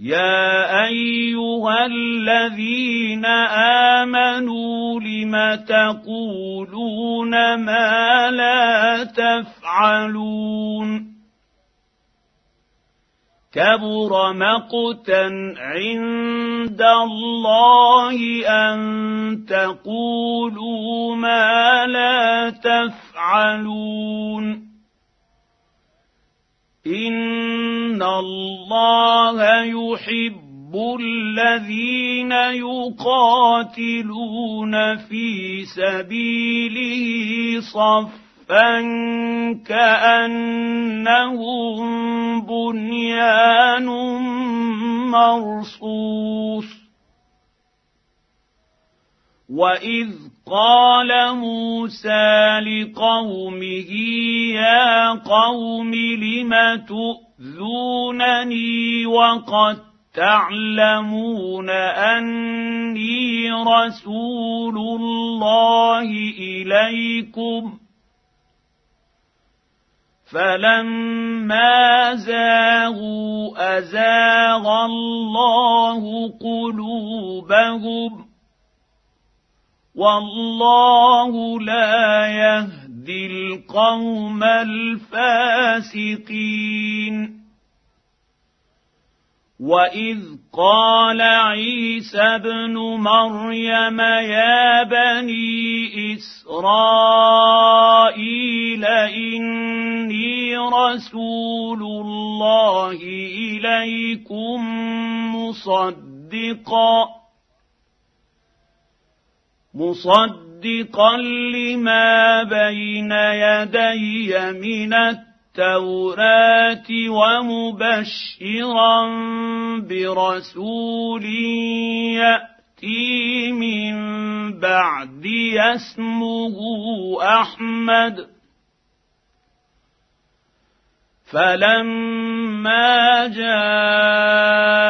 يا ايها الذين امنوا لم تقولون ما لا تفعلون كبر مقتا عند الله ان تقولوا ما لا تفعلون ان الله يحب الذين يقاتلون في سبيله صفا كانهم بنيان مرصوص واذ قال موسى لقومه يا قوم لم تؤذونني وقد تعلمون اني رسول الله اليكم فلما زاغوا ازاغ الله قلوبهم والله لا يهدي القوم الفاسقين. واذ قال عيسى ابن مريم يا بني اسرائيل اني رسول الله اليكم مصدقا مصدقا لما بين يدي من التوراة ومبشرا برسول يأتي من بعد اسمه أحمد. فلما جاءهم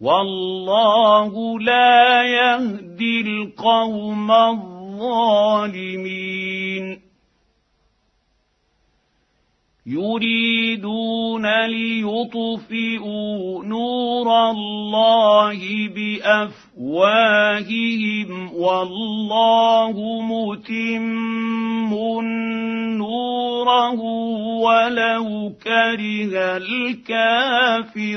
والله لا يهدي القوم الظالمين. يريدون ليطفئوا نور الله بأفواههم والله متم نوره ولو كره الكافرون.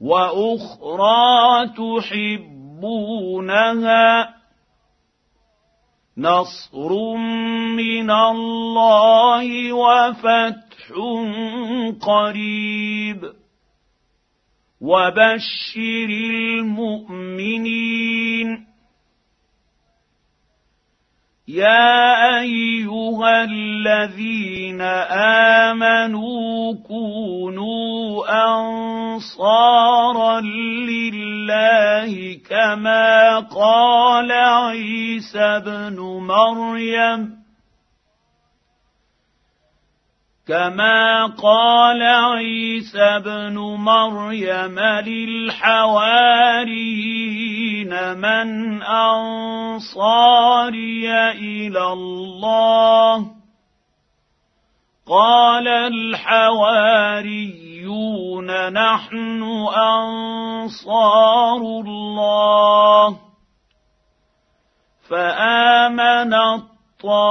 وأخرى تحبونها نصر من الله وفتح قريب وبشر المؤمنين يا أيها الذين آمنوا كونوا أنصارا لله كما قال عيسى ابن مريم كما قال عيسى ابن مريم للحواريين من انصاري إلى الله قال الحواريون نحن انصار الله فامن طائفه